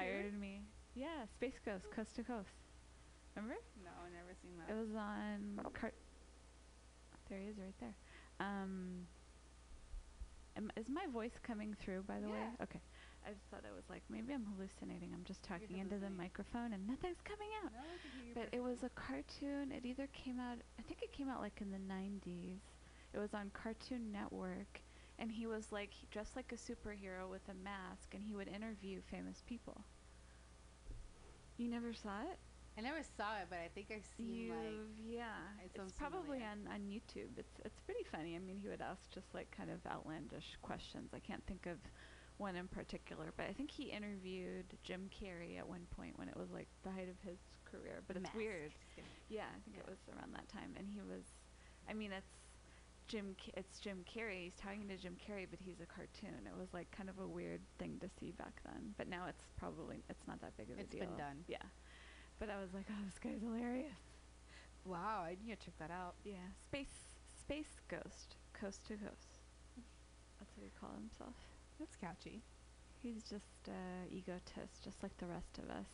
inspired me. Yeah, Space Ghost, Coast to Coast. Remember? No, I've never seen that. It was on cart. There he is, right there. Um, am, is my voice coming through? By the way, Yeah. okay. I just thought it was like maybe I'm hallucinating. I'm just talking into the microphone and nothing's coming out. No, I can hear you But it was a cartoon. It either came out, I think it came out like in the 90s. It was on Cartoon Network. And he was like, dressed like a superhero with a mask, and he would interview famous people. You never saw it? I never saw it, but I think I've seen like. Yeah. it It's probably familiar. on, on YouTube. It's it's pretty funny. I mean, he would ask just like kind of outlandish questions. I can't think of one in particular, but I think he interviewed Jim Carrey at one point when it was like the height of his career. But it's Mask. weird. Yeah, I think it was around that time, and he was. I mean, it's Jim. It's Jim Carrey. He's talking to Jim Carrey, but he's a cartoon. It was like kind of a weird thing to see back then. But now it's probably it's not that big of a It's deal. been done. Yeah. But I was like, oh, this guy's hilarious. Wow, I need to check that out. Yeah, space space ghost, coast to coast. That's what he called himself. That's catchy. He's just uh, egotist, just like the rest of us.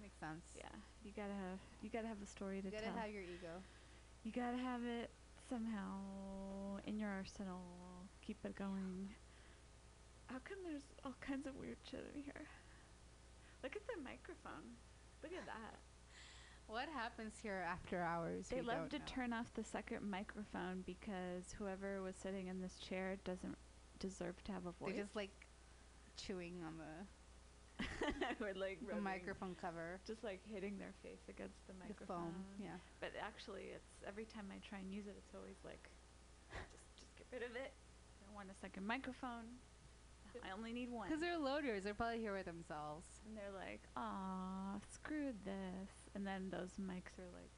Makes sense. Yeah, you gotta have you gotta have a story to tell. You gotta tell. have your ego. you gotta have it somehow in your arsenal. Keep it going. How come there's all kinds of weird shit in here? Look at the microphone. Look at that. What happens here after hours? They love to know. turn off the second microphone because whoever was sitting in this chair doesn't deserve to have a voice. They're just like chewing on the, or like the rubbing- microphone cover. just like hitting their face against the The microphone. foam. Yeah. But actually, it's every time I try and use it, it's always like, just just get rid of it. I don't want a second microphone. I only need one. Because they're loaders. They're probably here with themselves. and they're like, "Aw, screw this." And then those mics are like,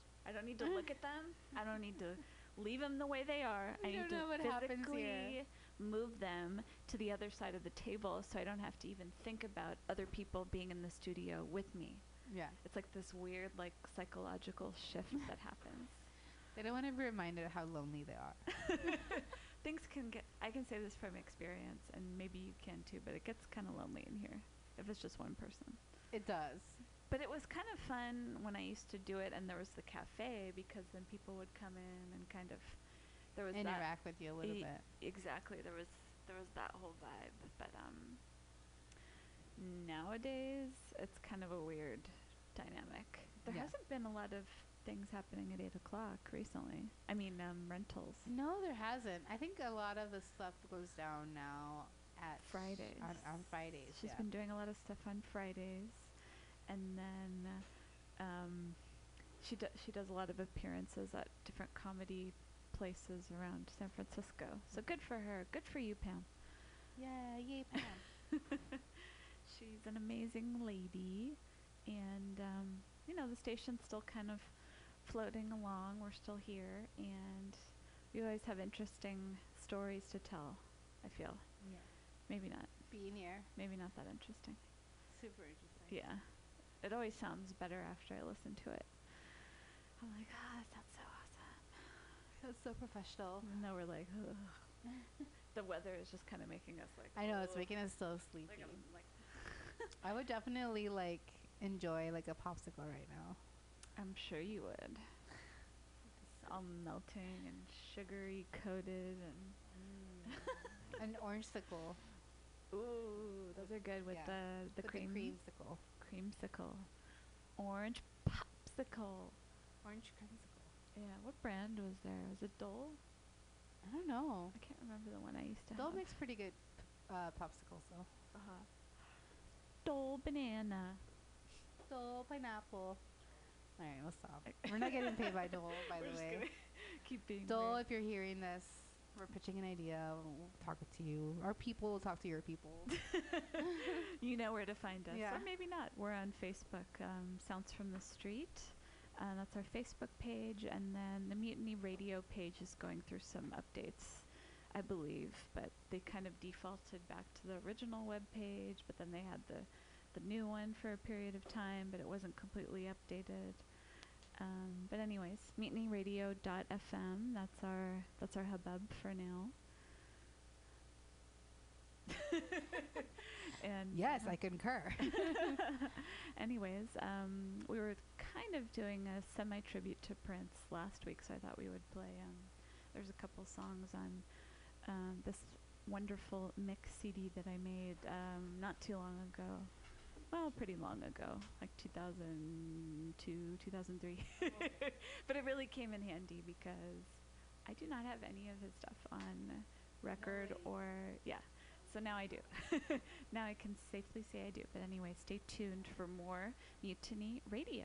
just, I don't need to look at them. I don't need to leave them the way they are. I You need don't know to what happens here. Move them to the other side of the table, so I don't have to even think about other people being in the studio with me. Yeah. It's like this weird, like psychological shift that happens. They don't want to be reminded of how lonely they are. Things can get. I can say this from experience, and maybe you can too. But it gets kind of lonely in here if it's just one person. It does. But it was kind of fun when I used to do it, and there was the cafe because then people would come in and kind of there was that Interact with you a little e- bit. exactly there was there was that whole vibe. But um, nowadays it's kind of a weird dynamic. There Yeah. hasn't been a lot of things happening at eight o'clock recently. I mean, um, rentals. No, there hasn't. I think a lot of the stuff goes down now at Fridays. On, on Fridays. She's yeah. been doing a lot of stuff on Fridays, and then um, she do- she does a lot of appearances at different comedy places around San Francisco. So good for her. Good for you, Pam. yeah, yay, Pam. She's an amazing lady, and um, you know the station's still kind of floating along. We're still here, and we always have interesting stories to tell. I feel yeah. maybe not, Being here. maybe not that interesting. Super interesting. Yeah. It always sounds better after I listen to it. I'm like, ah, that sounds. That's so professional. Even though we're like, ugh. the weather is just kind of making us like. I know, it's making us so sleepy. Like, I'm like, I would definitely like enjoy like a popsicle right now. I'm sure you would. It's all melting and sugary coated and. Mm. An orange sickle. Ooh, those are good with Yeah, the the with cream The creamsicle. creamsicle, orange popsicle. Orange creamsicle. Yeah, what brand was there? Was it Dole? I don't know. I can't remember the one I used to Dole have. makes pretty good uh, popsicles though. Uh-huh. Dole banana. Dole pineapple. All right, we'll stop. We're not getting paid by Dole, by We're the way. keep being Dole, weird. if you're hearing this, we're pitching an idea. We'll talk to you. Our people will talk to your people. you know where to find us. Yeah. Or maybe not. We're on Facebook, um, Sounds from the Street. Uh, that's our Facebook page. And then the Mutiny Radio page is going through some updates, I believe. But they kind of defaulted back to the original web page, but then they had the, the new one for a period of time, but it wasn't completely updated. Um, but anyways, mutinyradio.fm. That's our that's our hubbub for now. And Yes, I concur. Anyways, um, we were kind of doing a semi tribute to Prince last week, so I thought we would play. Um, there's a couple songs on um, this wonderful mix CD that I made um, not too long ago. Well, pretty long ago, like 2002, 2003. but it really came in handy because I do not have any of his stuff on record or, yeah. So now I do. now I can safely say I do. But anyway, stay tuned for more Mutiny Radio.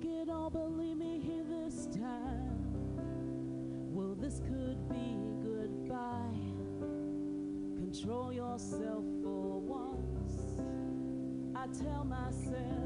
take it all, but leave me here this time. Well, this could be goodbye. Control yourself for once. I tell myself.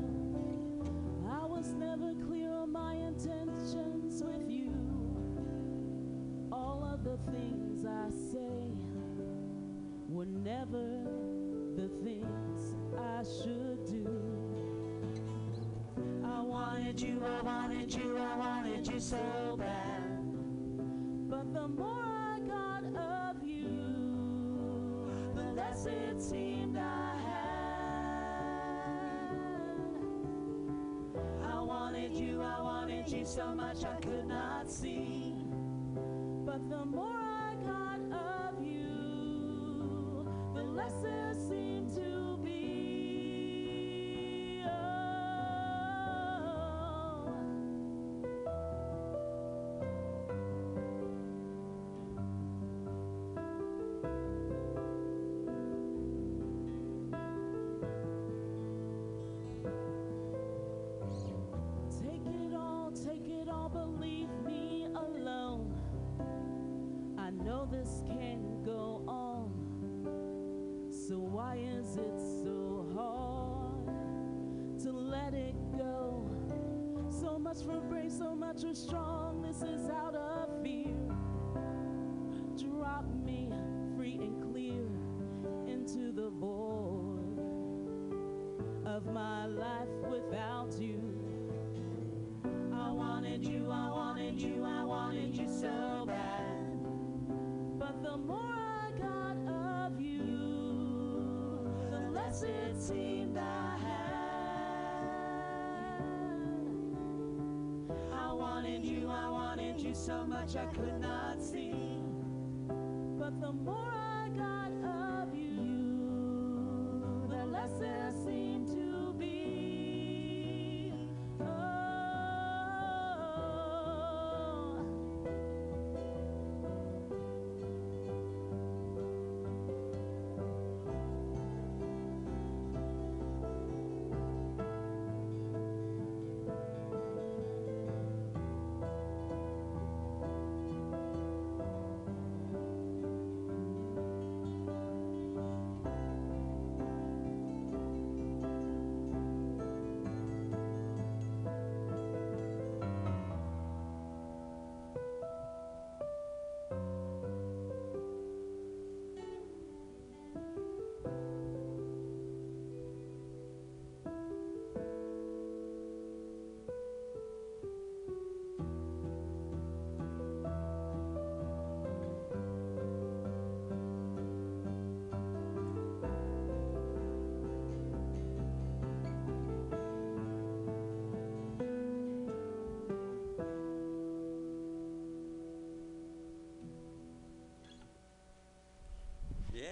So much I could not see. But the more I got of you, the less so strong. You, I wanted you so much I could not see. But the more I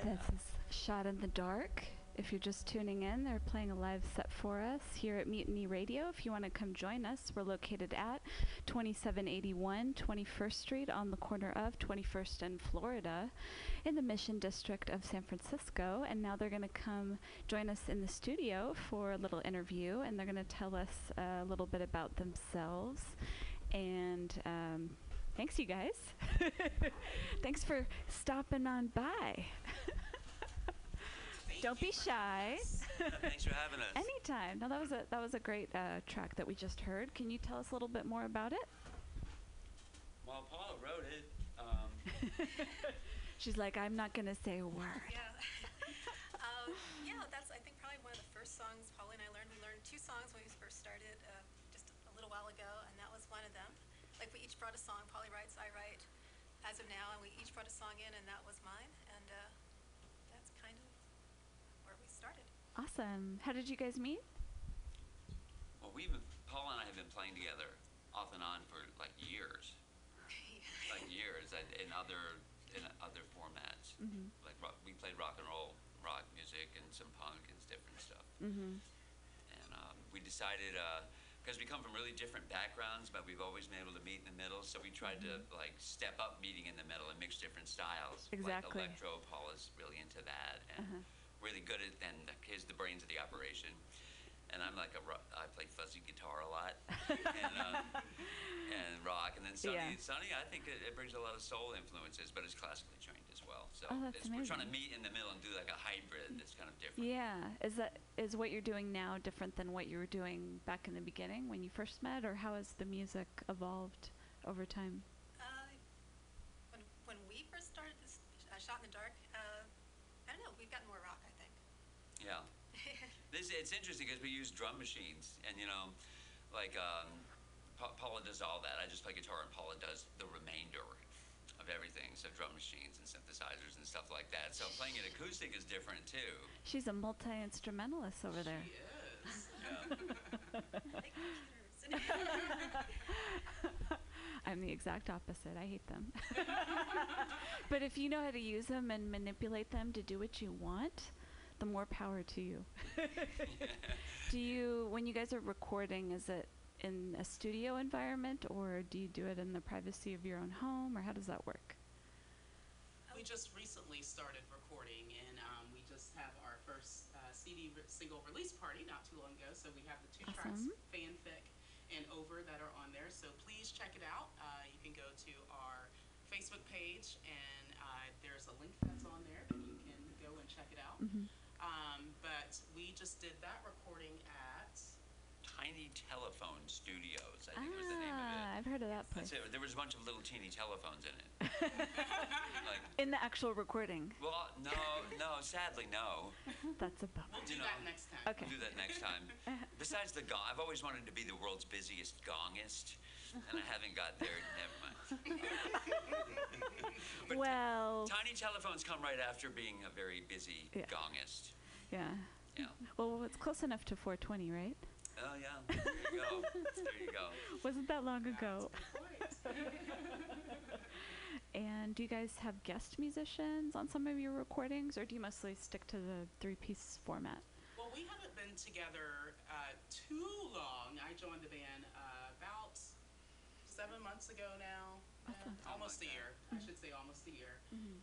This is Shot in the Dark. If you're just tuning in, they're playing a live set for us here at Mutiny Radio. If you want to come join us, we're located at 2781 21st Street on the corner of 21st and Florida in the Mission District of San Francisco. And now they're going to come join us in the studio for a little interview, and they're going to tell us a little bit about themselves. And um, thanks, you guys. thanks for stopping on by. Don't be shy. Thanks for having us. Anytime. No, that was a that was a great uh, track that we just heard. Can you tell us a little bit more about it? well, Paula wrote it. Um, She's like, I'm not gonna say a word. Yeah. um, yeah, that's I think probably one of the first songs Polly and I learned. We learned two songs when we first started uh, just a little while ago, and that was one of them. Like we each brought a song. Polly writes, I write. As of now, and we each brought a song in, and that was mine. And uh, that's kind of where we started. Awesome. How did you guys meet? well, we've been, Paula and I have been playing together off and on for like years, like years, and in other in other formats. Mm-hmm. Like rock, we played rock and roll, rock music, and some punk and different stuff. Mm-hmm. And um, we decided because we come from really different backgrounds, but we've always been able to meet in the middle. So we tried to like step up meeting in the middle and mix different styles. Exactly. Like electro, Paula's really into that, and Uh-huh. Really good at. And he's the brains of the operation. And I'm like a I play fuzzy guitar a lot, and, uh, and rock. And then Sonny, Yeah. Sonny, I think it, it brings a lot of soul influences, but it's classically trained as well. So Oh, we're trying to meet in the middle and do like a hybrid that's kind of different. Yeah. Is that is what you're doing now different than what you were doing back in the beginning when you first met, or how has the music evolved over time? Uh, when when we first started this uh, shot in the dark, uh, I don't know. We've gotten more rock, I think. Yeah. This it's interesting because we use drum machines, and you know, like um, pa- Paula does all that. I just play guitar, and Paula does the remainder of everything. So drum machines and synthesizers and stuff like that. So playing it acoustic is different too. She's a multi instrumentalist over there. She is. Yeah. I think computers interested. I'm the exact opposite. I hate them. but if you know how to use them and manipulate them to do what you want, the more power to you. do you, when you guys are recording, is it in a studio environment or do you do it in the privacy of your own home or how does that work? We just recently started recording, and um, we just have our first uh, CD re- single release party not too long ago. So we have the two tracks, Fanfic and Over, that are on there. So please check it out. Uh, you can go to our Facebook page, and uh, there's a link that's on there that you can go and check it out. Mm-hmm. Um, but we just did that recording. Tiny Telephone Studios, I think was the name of Ah, it. I've heard of that place. That's it. There was a bunch of little teeny telephones in it. like, In the actual recording. well, no, no, sadly, no. That's a bummer. We'll do You that next time. Okay. We'll do that next time. Besides the gong, I've always wanted to be the world's busiest gongist, and I haven't got there. Never mind. But well, tiny telephones come right after being a very busy Yeah. gongist. yeah. Yeah. Well, it's close enough to 420, right? Oh yeah. There you go. There you go. Wasn't that long ago? That's a. And do you guys have guest musicians on some of your recordings, or do you mostly stick to the three-piece format? Well, we haven't been together uh, too long. I joined the band uh, about seven months ago now. Uh, almost Something a like year, I should say almost a year.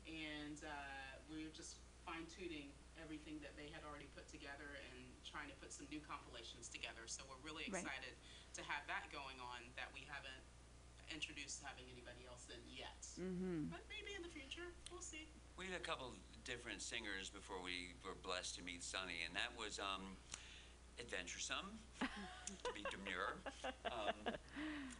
And uh, we were just fine tuning everything that they had already put together and trying to put some new compilations together. So we're really Right. excited to have that going on that we haven't introduced having anybody else in yet. Mm-hmm. But maybe in the future, we'll see. We had a couple different singers before we were blessed to meet Sonny, and that was um, adventuresome, to be demure. Um,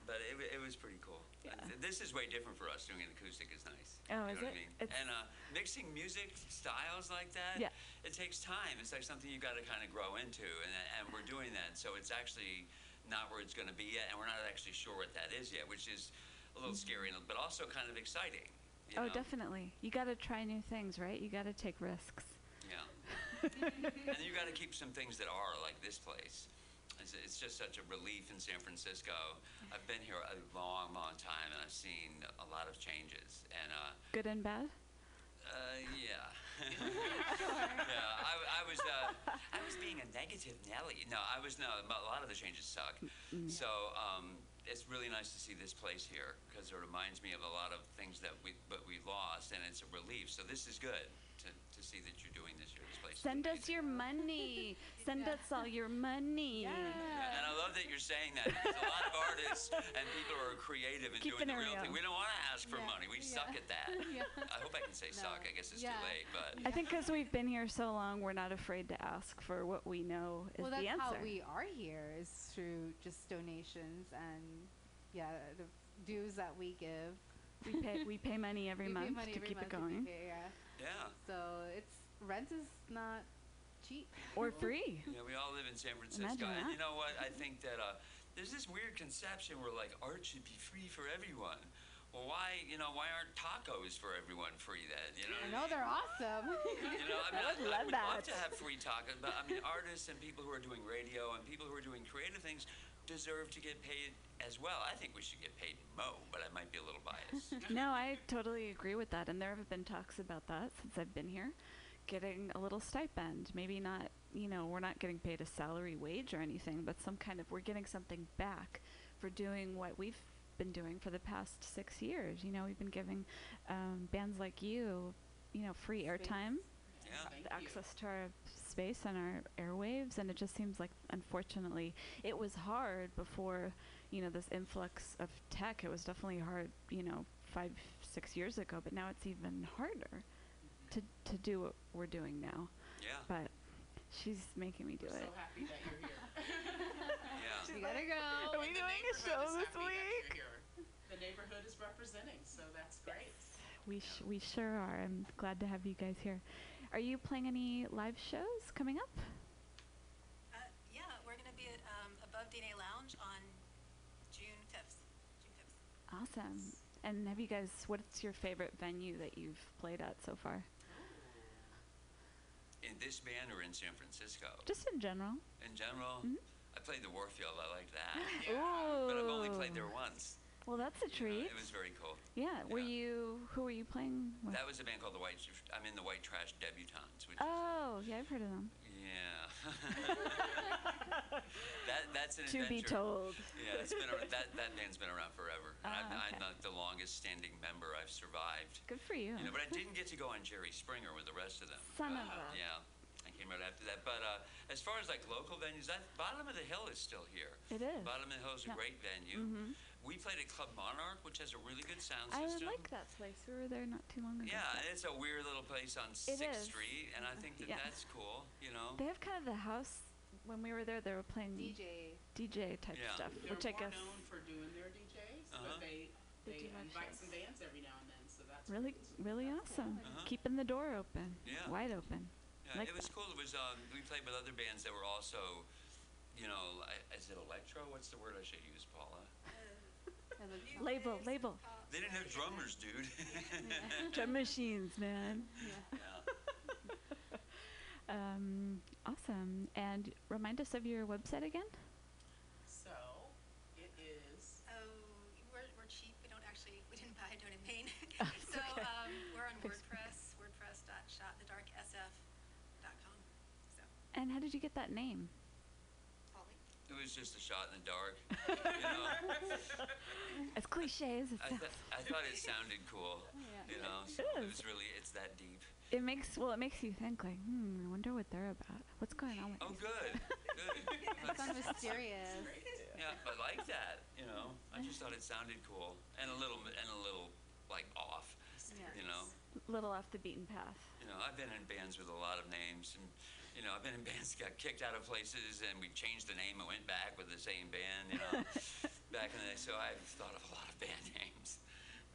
but it, it was pretty cool. Yeah. th- This is way different for us. Doing an acoustic is nice. Oh, you is it? I mean? And uh, mixing music styles like that, Yeah. it takes time. It's like something you got to kind of grow into, and, and we're doing that. So it's actually not where it's going to be yet, and we're not actually sure what that is yet, which is a little scary, but also kind of exciting. Oh, know? definitely. You got to try new things, right? You got to take risks. And you got to keep some things that are like this place. It's, it's just such a relief in San Francisco. I've been here a long, long time, and I've seen a lot of changes. And uh, Good and bad. uh, yeah. yeah, I, I was uh, I was being a negative Nelly. No, I was no. A lot of the changes suck. So um, it's really nice to see this place here because it reminds me of a lot of things that we but we lost, and it's a relief. So this is good to, to see that you're doing this here. This place. is Send us your money. Send us all your money. Yeah, and I love that you're saying that because a lot of artists and people who are creative and Keeping doing the real real. thing. We don't want to ask for Yeah, money. We yeah. suck at that. Yeah. I hope I can say suck. I guess it's Yeah. too late, but I think because we've been here so long, we're not afraid to ask for what we know is well, that's the answer. how we are here is through just donations and yeah, the dues that we give. we pay we pay money every We pay month money to every keep it month to going, pay, yeah. Yeah. So it's rent is not cheap. or free. Yeah, we all live in San Francisco, Imagine and that. you know what? I think that uh, there's this weird conception where like art should be free for everyone. Well, why, you know, why aren't tacos for everyone free then? You know, I what know mean? they're awesome. You know, I mean, I would I, love would love that. to have free tacos, but I mean, artists and people who are doing radio and people who are doing creative things deserve to get paid as well. I think we should get paid mo, but I might be a little biased. no, I totally agree with that, and there have been talks about that since I've been here, getting a little stipend. Maybe not, you know, we're not getting paid a salary wage or anything, but some kind of we're getting something back for doing what we've been doing for the past six years. You know, we've been giving um, bands like you, you know, free airtime. yeah. Thank you. access to our space and our airwaves and it just seems like unfortunately it was hard before you know this influx of tech it was definitely hard you know five six years ago but now it's even harder to to do what we're doing now Yeah. but she's making me do We're it so happy that you're here. Yeah. you gotta go. Are we And the doing a show this week? The neighborhood is representing, so that's great. we sh- we sure are i'm glad to have you guys here are you playing any live shows coming up Uh, yeah, we're going to be at um, Above DNA Lounge on June 5th. June 5th. awesome and have you guys what's your favorite venue that you've played at so far In this band or in San Francisco? just in general In general, Mhm. I I played the Warfield. I like that. Ooh. But I've only played there once. Well, that's a treat. it was very cool. yeah. Were yeah. you? Who were you playing with? That was a band called the White. I'm in the White Trash Debutantes, which oh, yeah, I've heard of them. yeah. that that's an To be told. Yeah, it's been ar- that that band's been around forever. And Ah, I'm, okay. I'm not the longest standing member. I've survived. Good for you. You know, but I didn't get to go on Jerry Springer with the rest of them. Son of a. Yeah, I came right after that. But uh, as far as like local venues, that Bottom of the Hill is still here. It is. Bottom of the Hill is a great venue. Mhm. We played at Club Monarch, which has a really good sound I system. I like that place. We were there not too long ago. Yeah, it's a weird little place on It Sixth is. Street, and I think that Yeah. that's cool. You know. They have kind of the house. When we were there, they were playing DJ. DJ type Yeah. stuff, They're which I more guess known for doing their DJs, Uh-huh. but they They they, invite shows. some bands every now and then, so that's really, really awesome. Uh-huh. Keeping the door open, Yeah. wide open. Yeah, Like it was cool. It was um, we played with other bands that were also, you know, I- is it electro? What's the word I should use, Paula? It looks New fun. Label, label. They didn't have drummers, dude. Drum machines, man. Yeah. yeah. Um, awesome. And remind us of your website again. So it is Oh, we're, we're cheap. We don't actually, we didn't buy a domain. Oh, so okay. um, we're on Thanks. WordPress, wordpress.shotthedarksf.com. So, And how did you get that name? Polly. It was just a shot in the dark. you know, As cliche as it I, th- I thought it sounded cool. Yeah. You know, so It it is. was really it's that deep. It makes well, it makes you think like, hmm, I wonder what they're about. What's going on with Oh, these? good, good. It sounds mysterious. yeah, I like that. You know, I just thought it sounded cool and a little and a little like off. Yeah. You know. A little off the beaten path. You know, I've been in bands with a lot of names, and you know, I've been in bands that got kicked out of places, and we changed the name and went back with the same band. You know, back in the day. So I've thought of a lot of band names.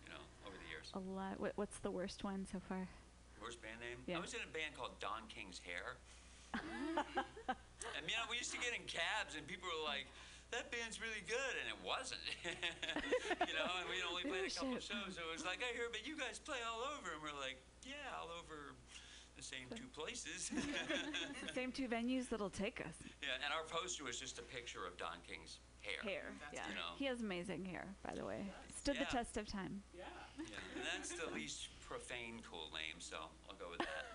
You know, over the years. A lot. What, what's the worst one so far? Worst band name? Yeah. I was in a band called Don King's Hair. and you know, we used to get in cabs, and people were like. That band's really good, and it wasn't. you know, and we only played a couple Shit. shows, so it was like, I hear, but you guys play all over, and we're like, yeah, all over the same two places. Same two venues that'll take us. Yeah, and our poster was just a picture of Don King's hair. Hair. That's Yeah. You know. He has amazing hair, by the way. Stood the Yeah. test of time. yeah. Yeah, and that's the least profane cool name, so I'll go with that.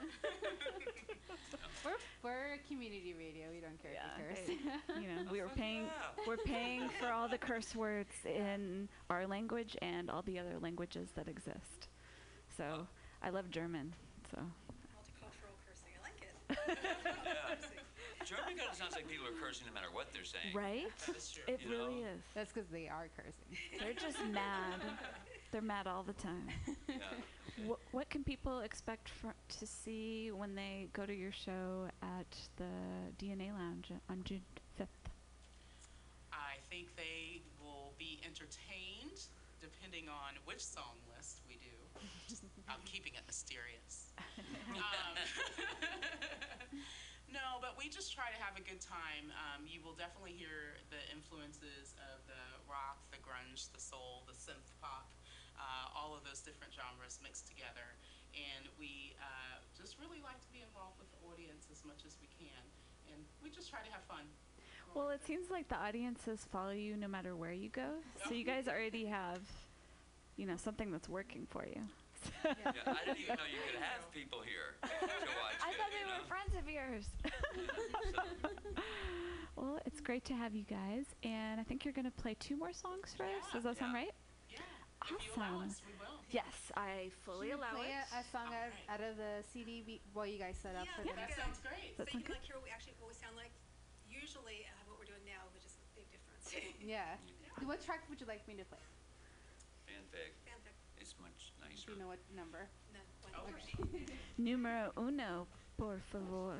We're, we're community radio. We don't care if you curse. hey, you know, we were paying yeah. we're paying for all the curse words in our language and all the other languages that exist. So I love German. So Multicultural cursing. I like it. Yeah. German kind of sounds like people are cursing no matter what they're saying. right? That's true. It You really know? is. That's because they are cursing. They're just mad. They're mad all the time. Yeah. What, what can people expect fr- to see when they go to your show at the DNA Lounge on June 5th? I think they will be entertained depending on which song list we do. I'm keeping it mysterious. um, no, but we just try to have a good time. Um, you will definitely hear the influences of the rock, the grunge, the soul, the synth pop, uh, all of those different genres mixed together. And we uh, just really like to be involved with the audience as much as we can. And we just try to have fun. Well, it seems like the audiences follow you no matter where you go. So you guys already have, you know, something that's working for you. Yeah, I didn't even know you could have people here to watch I it, thought you they were know? friends of yours. well, it's great to have you guys, and I think you're going to play two more songs for us. Does that sound right? Yeah. If you allow Awesome. us, we will. Yes, I fully Can you allow play it. A, a song out, Alright. out of the CD be, while you guys set up Yeah, for yeah. the That sounds great. That so you sound can good? like hear what we actually what we sound like. Usually, uh, what we're doing now, which is a big difference. Yeah. What track would you like me to play? Fanfic Fanfic. is much Do nicer. You know what number? Numero uno, por favor.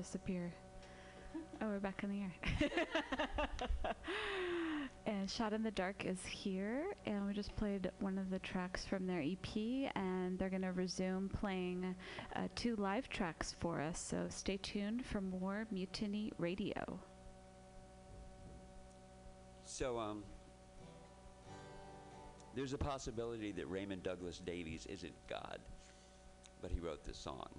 disappear. Oh, we're back in the air. and Shot in the Dark is here, and we just played one of the tracks from their EP, and they're going to resume playing uh, two live tracks for us. So stay tuned for more Mutiny Radio. So, um, there's a possibility that Raymond Douglas Davies isn't God, but he wrote this song.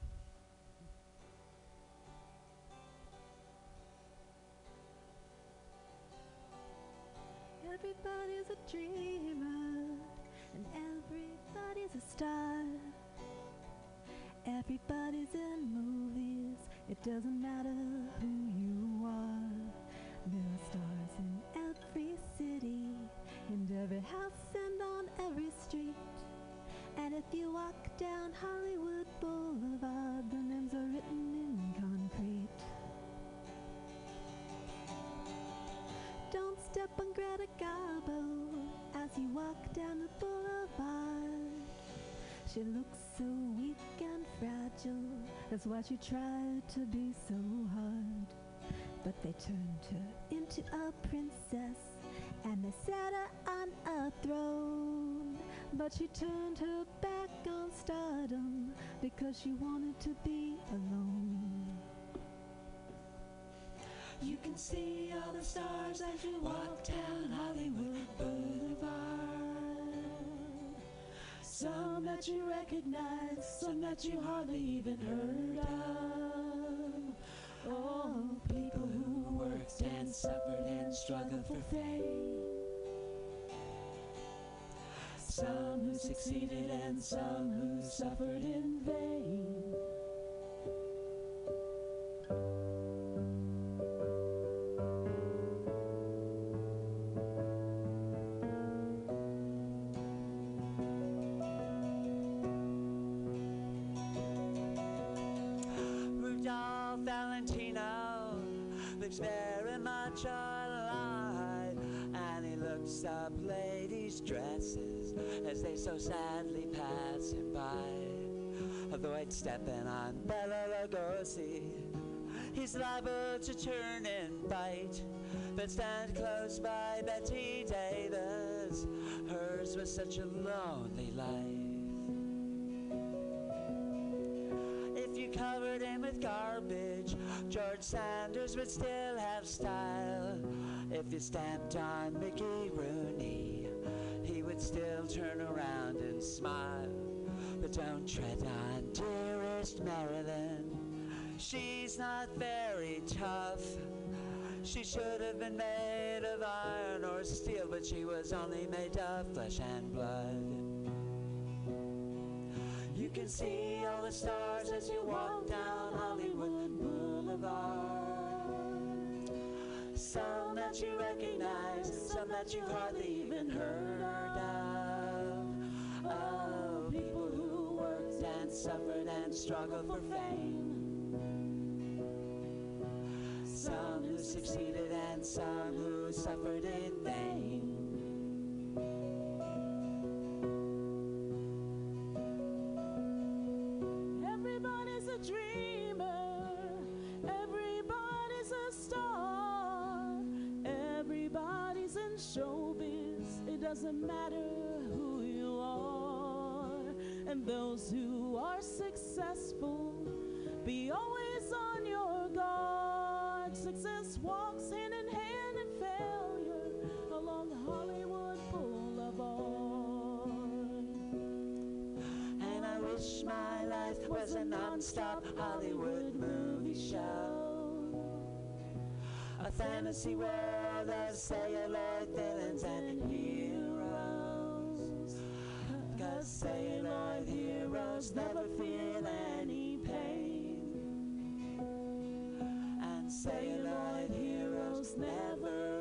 dream. That's why she tried to be so hard. But they turned her into a princess and they set her on a throne. But she turned her back on stardom because she wanted to be alone. You can see all the stars as you walk down Hollywood. Some that you recognize, some that you hardly even heard of. Oh, people who worked and suffered and struggled for fame. Some who succeeded and some who suffered in vain. Stepping on Bela Lugosi. He's liable to turn and bite, but stand close by Bette Davis. Hers was such a lonely life. If you covered him with garbage, George Sanders would still have style. If you stamped on Mickey Rooney, he would still turn around and smile. Don't tread on dearest Marilyn. She's not very tough. She should have been made of iron or steel, but she was only made of flesh and blood. You can see all the stars as you walk down Hollywood Boulevard. Some that you recognize, some that you've hardly even heard of. Who suffered and struggled for fame. Some who succeeded and some who suffered in vain. Everybody's a dreamer, everybody's a star, everybody's in showbiz, it doesn't matter who. And those who are successful, be always on your guard. Success walks hand in hand in failure along Hollywood Boulevard. And I wish my life was a non-stop Hollywood movie show. A fantasy world of celluloid villains and heroes. Cause celluloid heroes never feel any pain. And celluloid heroes never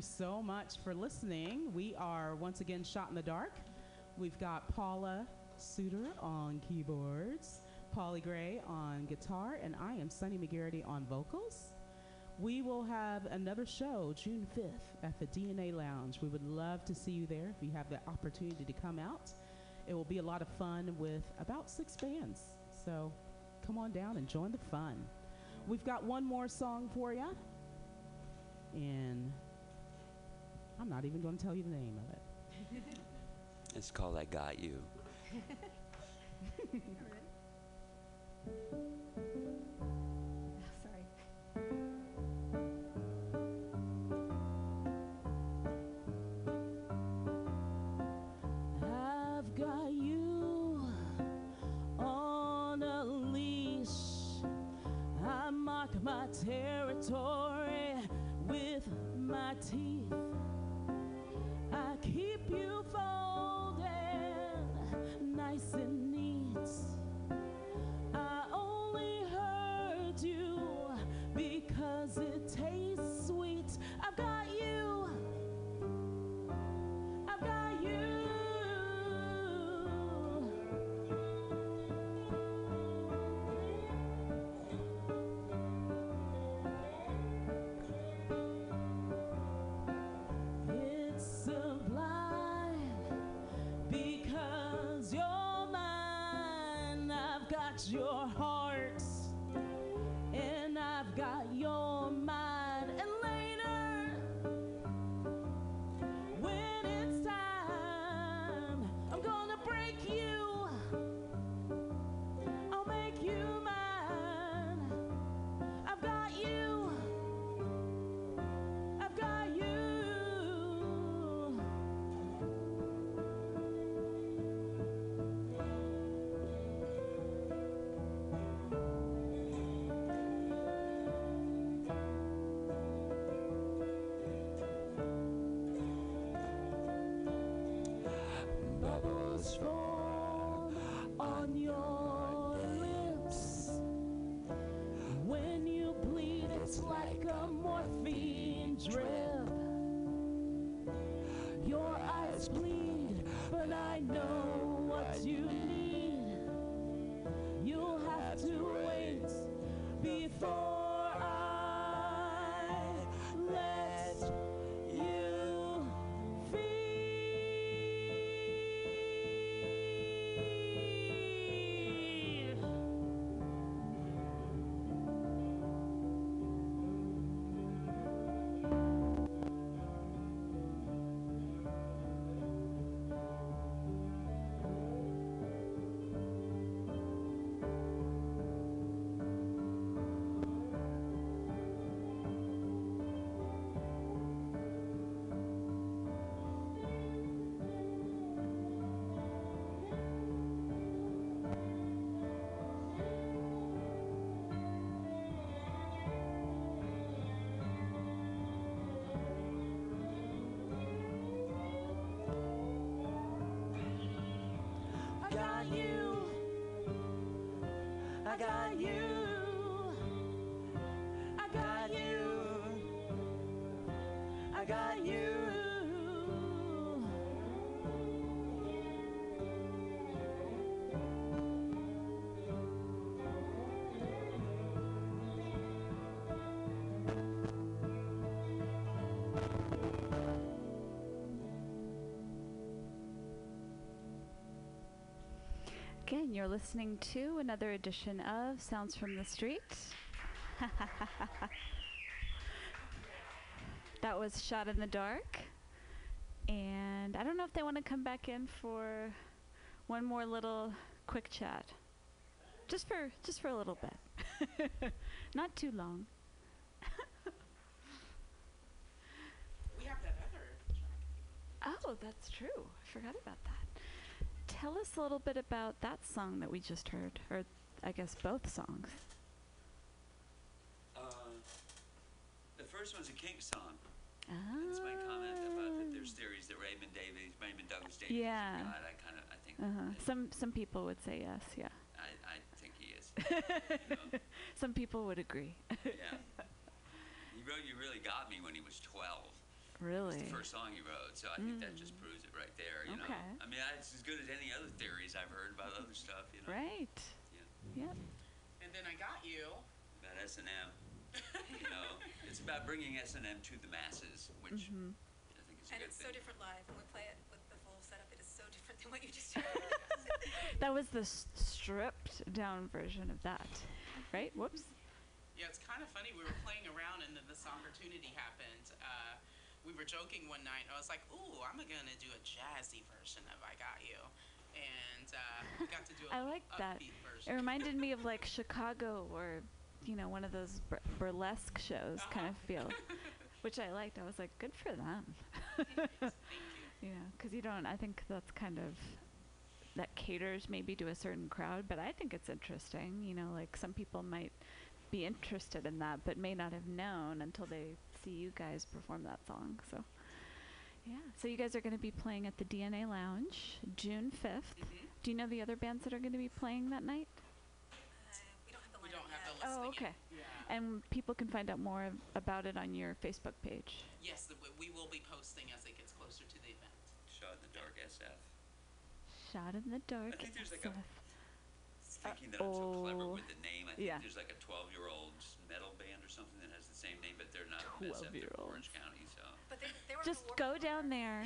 so much for listening. We are once again shot in the dark. We've got Paula Suter on keyboards, Polly Gray on guitar, and I am Sunny McGarity on vocals. We will have another show June 5th at the DNA Lounge. We would love to see you there if you have the opportunity to come out. It will be a lot of fun with about six bands. So come on down and join the fun. We've got one more song for you. And I'm not even going to tell you the name of it. It's called I Got You. I've got you on a leash. I mark my territory with my teeth. Keep you folded nice and I've your on your lips. When you bleed, it's like a morphine drip. Your eyes bleed, but I know what you need. You'll have to wait before I got Again, you're listening to another edition of Sounds from the Street. that was Shot in the Dark. And I don't know if they want to come back in for one more little quick chat. Just for just for a little bit. Not too long. We have that other track. Oh, that's true. I forgot about that. Tell us a little bit about that song that we just heard, or I guess both songs. Uh, the first one's a Kink song. Ah. That's my comment about that there's theories that Raymond Davies, Raymond Douglas Davies Yeah. is God. I kind of, I think, Uh-huh. Some some people would say yes, yeah. I, I think he is. you know? Some people would agree. Yeah. He wrote "You Really Got Me" when he was 12. Really? It's the first song he wrote, so I think that just proves it right there. You Okay. know, I mean, it's as good as any other theories I've heard about other stuff. You know, Right. Yeah. Yep. And then I got you. about S and M. You know, it's about bringing S and M to the masses, which Mhm. I think is a And good it's thing. so different live. When we play it with the full setup, it is so different than what you just did. That was the s- stripped down version of that, right? Whoops. Yeah, it's kind of funny. We were playing around, and then this opportunity happened. Uh, we were joking one night. I was like, "Ooh, I'm gonna do a jazzy version of I Got You," and uh, we got to do a I like that. upbeat It reminded me of like Chicago or, you know, one of those bur- burlesque shows kind of feel, which I liked. I was like, good for them. Thank you. you know, because you don't. I think that's kind of that caters maybe to a certain crowd, but I think it's interesting. You know, like some people might be interested in that, but may not have known until they see you guys perform that song. So, yeah. So you guys are going to be playing at the DNA Lounge June 5th. Mhm. Do you know the other bands that are going to be playing that night? Uh, we don't have the We don't have the listing Oh, okay. Yeah. And people can find out more of, about it on your Facebook page. yes, the, we will be posting as it gets closer to the event. Shot in the dark SF. Shot in the dark. I think there's like a- SF. Thinking that I'm so clever oh, with the name, I think yeah. there's like a 12 year old metal band or something that has the same name, but they're not from SF, they're 12-year-olds. Orange County. So But they, they were Just go down there.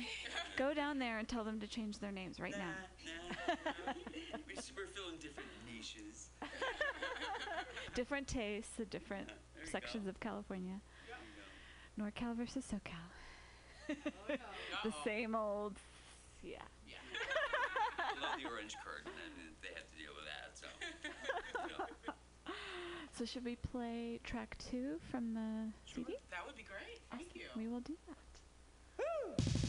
go down there and tell them to change their names right now. Nah, nah, nah. we, s- we're filling different niches. different tastes, the different There you sections go. of California. There you go. NorCal versus SoCal. the Uh-oh. same old. Yeah. Yeah. I love the orange curtain, and they have to deal with that. So, you know. So should we play track two from the CD? That would be great. Thank you. We will do that. Oh,